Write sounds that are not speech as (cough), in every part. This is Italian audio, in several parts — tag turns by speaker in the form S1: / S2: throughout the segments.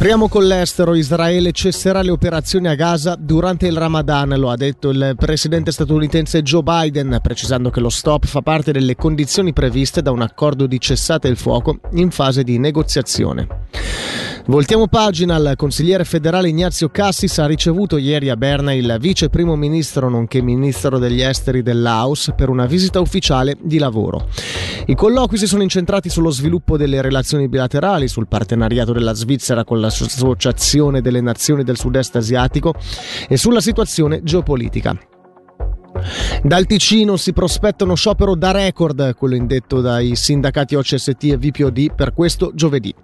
S1: Apriamo con l'estero. Israele cesserà le operazioni a Gaza durante il Ramadan, lo ha detto il presidente statunitense Joe Biden, precisando che lo stop fa parte delle condizioni previste da un accordo di cessate il fuoco in fase di negoziazione. Voltiamo pagina, il consigliere federale Ignazio Cassis ha ricevuto ieri a Berna il vice primo ministro nonché ministro degli esteri del Laos per una visita ufficiale di lavoro. I colloqui si sono incentrati sullo sviluppo delle relazioni bilaterali, sul partenariato della Svizzera con l'Associazione delle Nazioni del Sud-Est Asiatico e sulla situazione geopolitica. Dal Ticino si prospetta uno sciopero da record, quello indetto dai sindacati OCST e VPOD per questo giovedì.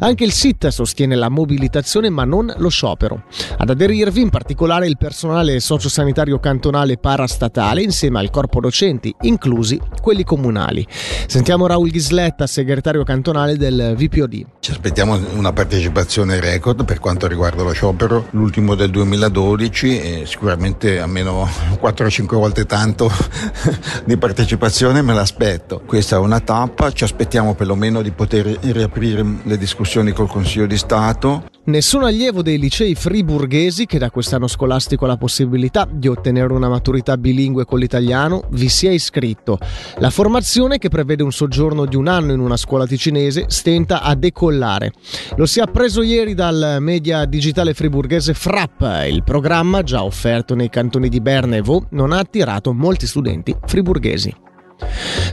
S1: Anche il SIT sostiene la mobilitazione ma non lo sciopero. Ad aderirvi in particolare il personale sociosanitario cantonale parastatale insieme al corpo docenti, inclusi quelli comunali. Sentiamo Raul Ghisletta, segretario cantonale del VPOD.
S2: Ci aspettiamo una partecipazione record per quanto riguarda lo sciopero, l'ultimo del 2012 e sicuramente almeno 4-5 volte tanto (laughs) di partecipazione me l'aspetto. Questa è una tappa, ci aspettiamo perlomeno di poter riaprire le discussioni col Consiglio di Stato.
S1: Nessun allievo dei licei friburghesi che da quest'anno scolastico ha la possibilità di ottenere una maturità bilingue con l'italiano vi si è iscritto. La formazione, che prevede un soggiorno di un anno in una scuola ticinese, stenta a decollare. Lo si è appreso ieri dal media digitale friburghese Frapp. Il programma, già offerto nei cantoni di Berna e Vaux, non ha attirato molti studenti friburghesi.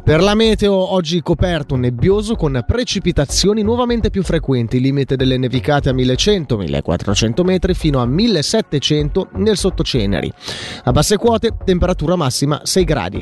S1: Per la meteo oggi coperto nebbioso con precipitazioni nuovamente più frequenti, limite delle nevicate a 1100-1400 metri fino a 1700 nel sottoceneri. A basse quote temperatura massima 6 gradi.